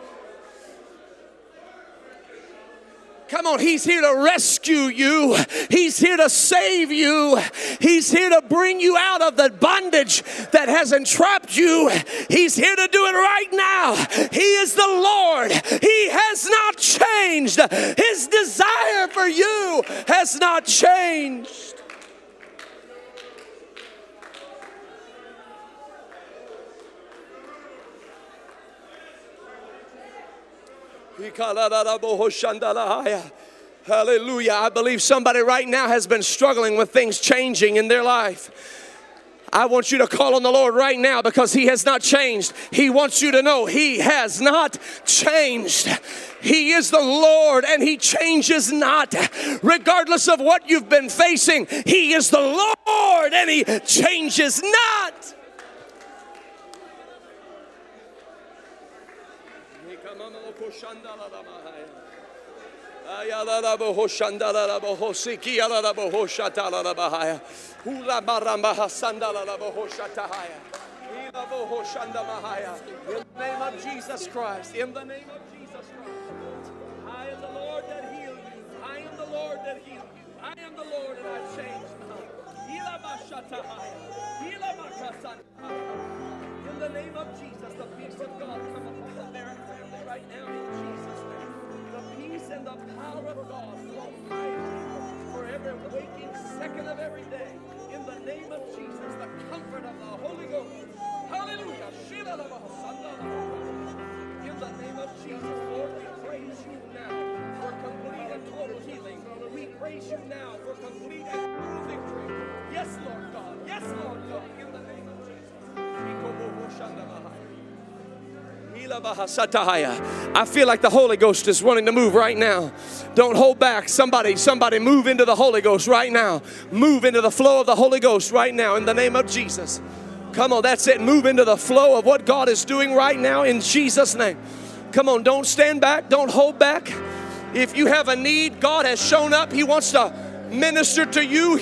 Come on, He's here to rescue you. He's here to save you. He's here to bring you out of the bondage that has entrapped you. He's here to do it right now. He is the Lord. He has not changed. His desire for you has not changed. Hallelujah. I believe somebody right now has been struggling with things changing in their life. I want you to call on the Lord right now because He has not changed. He wants you to know He has not changed. He is the Lord and He changes not. Regardless of what you've been facing, He is the Lord and He changes not. In the name of Jesus Christ. In the name of Jesus Christ. I am the Lord that heal you. I am the Lord that heal you. I am the Lord and I change not. In the name of Jesus, the peace of God come right now in Jesus' name. The peace and the power of God flow mightily for every waking second of every day. In the name of Jesus, the comfort of the I feel like the Holy Ghost is wanting to move right now. Don't hold back. Somebody, somebody move into the Holy Ghost right now. Move into the flow of the Holy Ghost right now in the name of Jesus. Come on, that's it. Move into the flow of what God is doing right now in Jesus' name. Come on, don't stand back, don't hold back. If you have a need, God has shown up. He wants to minister to you.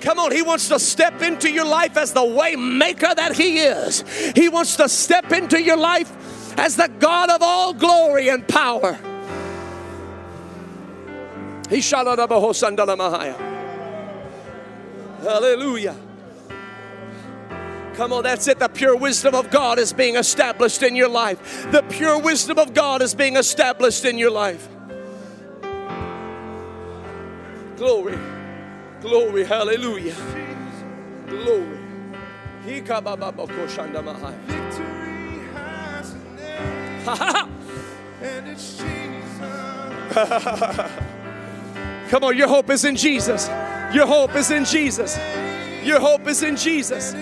Come on, He wants to step into your life as the way maker that He is. He wants to step into your life as the God of all glory and power. Hallelujah. Come on, that's it. The pure wisdom of God is being established in your life. The pure wisdom of God is being established in your life. Glory. Glory. Hallelujah. Glory. Victory has a name, and it's Jesus. Come on, your hope is in Jesus. Your hope is in Jesus. Your hope is in Jesus.